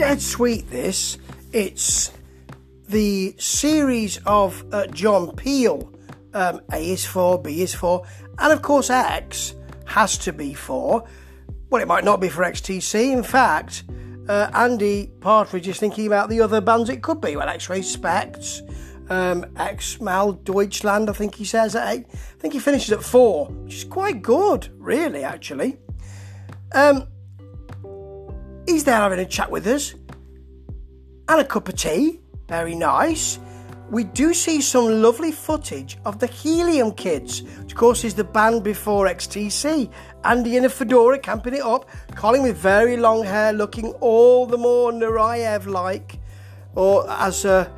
dead sweet, this. It's the series of uh, John Peel. Um, A is for, B is for, and of course X has to be for. Well, it might not be for XTC. In fact, uh, Andy Partridge is thinking about the other bands it could be. Well, X-Ray Spex, um, X-Mal Deutschland, I think he says at eight. I think he finishes at four, which is quite good, really, actually. Um, he's there having a chat with us and a cup of tea. Very nice. We do see some lovely footage of the Helium Kids, which of course is the band before XTC. Andy in a fedora camping it up, Colin with very long hair looking all the more Nureyev like, or as uh,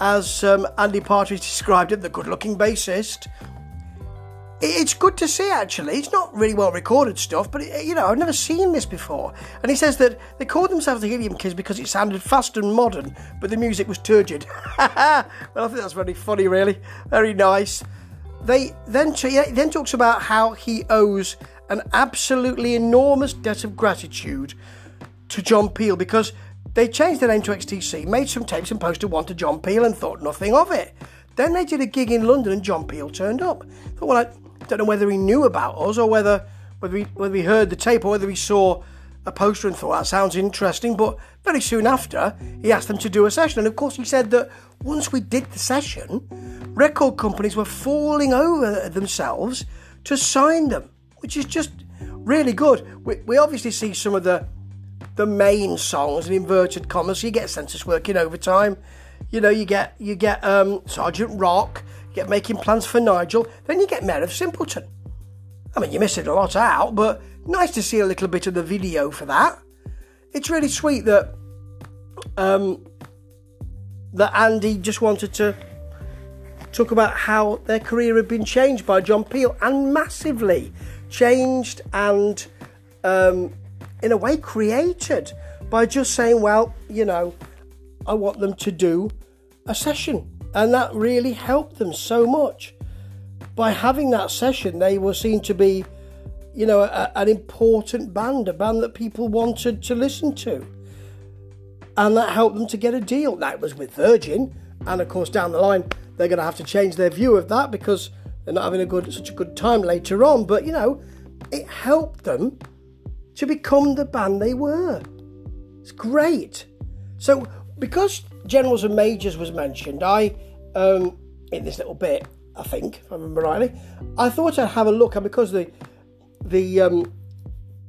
as um, Andy Partridge described it, the good looking bassist. It's good to see actually. It's not really well recorded stuff, but it, you know, I've never seen this before. And he says that they called themselves the Helium Kids because it sounded fast and modern, but the music was turgid. well, I think that's very funny, really. Very nice. They then, t- then talks about how he owes an absolutely enormous debt of gratitude to John Peel because they changed their name to XTC, made some tapes and posted one to John Peel and thought nothing of it. Then they did a gig in London and John Peel turned up. Thought, well, I don't know whether he knew about us or whether whether we whether heard the tape or whether he saw a poster and thought that sounds interesting. But very soon after, he asked them to do a session, and of course, he said that once we did the session, record companies were falling over themselves to sign them, which is just really good. We, we obviously see some of the the main songs in inverted commas. So you get Senses working overtime. You know, you get you get um, Sergeant Rock. You get making plans for Nigel. Then you get Mayor of Simpleton. I mean, you're missing a lot out, but nice to see a little bit of the video for that. It's really sweet that um, that Andy just wanted to talk about how their career had been changed by John Peel and massively changed and um, in a way created by just saying, well, you know, I want them to do a session. And that really helped them so much. By having that session, they were seen to be, you know, a, an important band, a band that people wanted to listen to. And that helped them to get a deal. That was with Virgin. And of course, down the line, they're going to have to change their view of that because they're not having a good, such a good time later on. But, you know, it helped them to become the band they were. It's great. So, because Generals and Majors was mentioned, I, um, in this little bit, I think, if I remember rightly, I thought I'd have a look, and because the the um,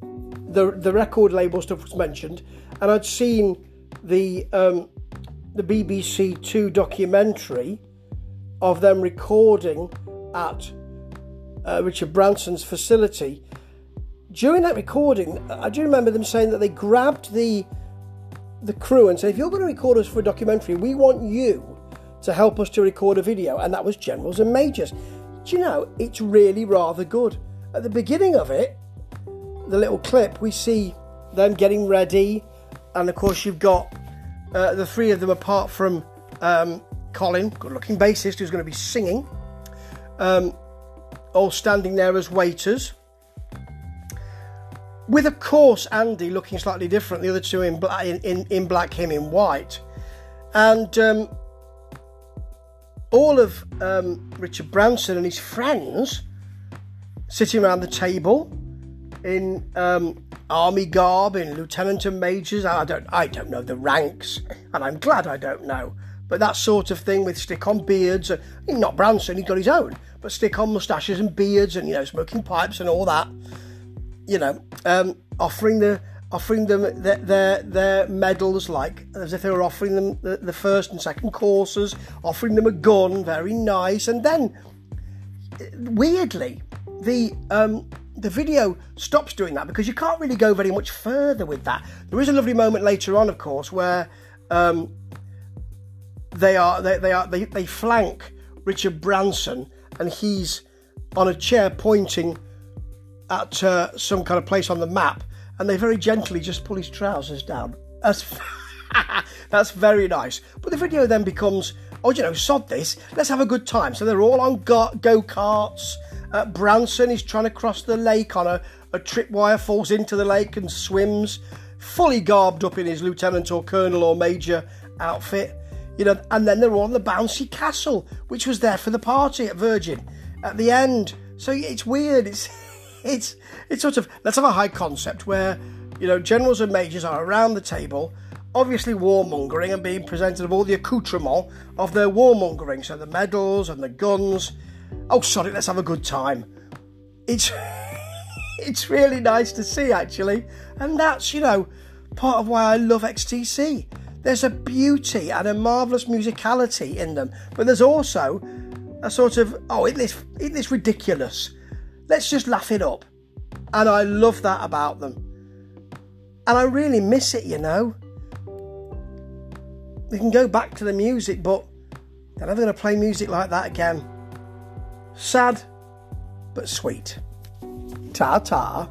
the the record label stuff was mentioned, and I'd seen the um, the BBC Two documentary of them recording at uh, Richard Branson's facility. During that recording, I do remember them saying that they grabbed the the crew and said, "If you're going to record us for a documentary, we want you to help us to record a video." And that was Generals and Majors. Do you know? It's really rather good. At the beginning of it, the little clip, we see them getting ready, and of course you've got uh, the three of them apart from um, Colin, good-looking bassist who's going to be singing, um, all standing there as waiters with of course Andy looking slightly different, the other two in black, in, in, in black, him in white, and um, all of um, Richard Branson and his friends sitting around the table in um, army garb, in lieutenant and majors. I don't, I don't know the ranks, and I'm glad I don't know. But that sort of thing with stick-on beards, and not Branson, he's got his own, but stick-on moustaches and beards, and you know, smoking pipes and all that you know, um, offering the offering them their, their, their medals like as if they were offering them the, the, first and second courses, offering them a gun, very nice, and then weirdly the um, the video stops doing that because you can't really go very much further with that. There is a lovely moment later on, of course, where um, they are they, they are they, they flank Richard Branson and he's on a chair pointing at uh, some kind of place on the map, and they very gently just pull his trousers down. That's that's very nice. But the video then becomes, oh, you know, sod this. Let's have a good time. So they're all on go karts. Uh, Branson is trying to cross the lake on a, a tripwire, falls into the lake and swims. fully garbed up in his lieutenant or colonel or major outfit. You know, and then they're all on the bouncy castle, which was there for the party at Virgin at the end. So it's weird. It's it's it's sort of let's have a high concept where you know generals and majors are around the table, obviously warmongering and being presented with all the accoutrement of their warmongering, so the medals and the guns. Oh, sorry, let's have a good time. It's it's really nice to see actually, and that's you know part of why I love XTC. There's a beauty and a marvelous musicality in them, but there's also a sort of oh, isn't this isn't this ridiculous? Let's just laugh it up, and I love that about them, and I really miss it. You know, we can go back to the music, but they're never going to play music like that again. Sad, but sweet. Ta ta.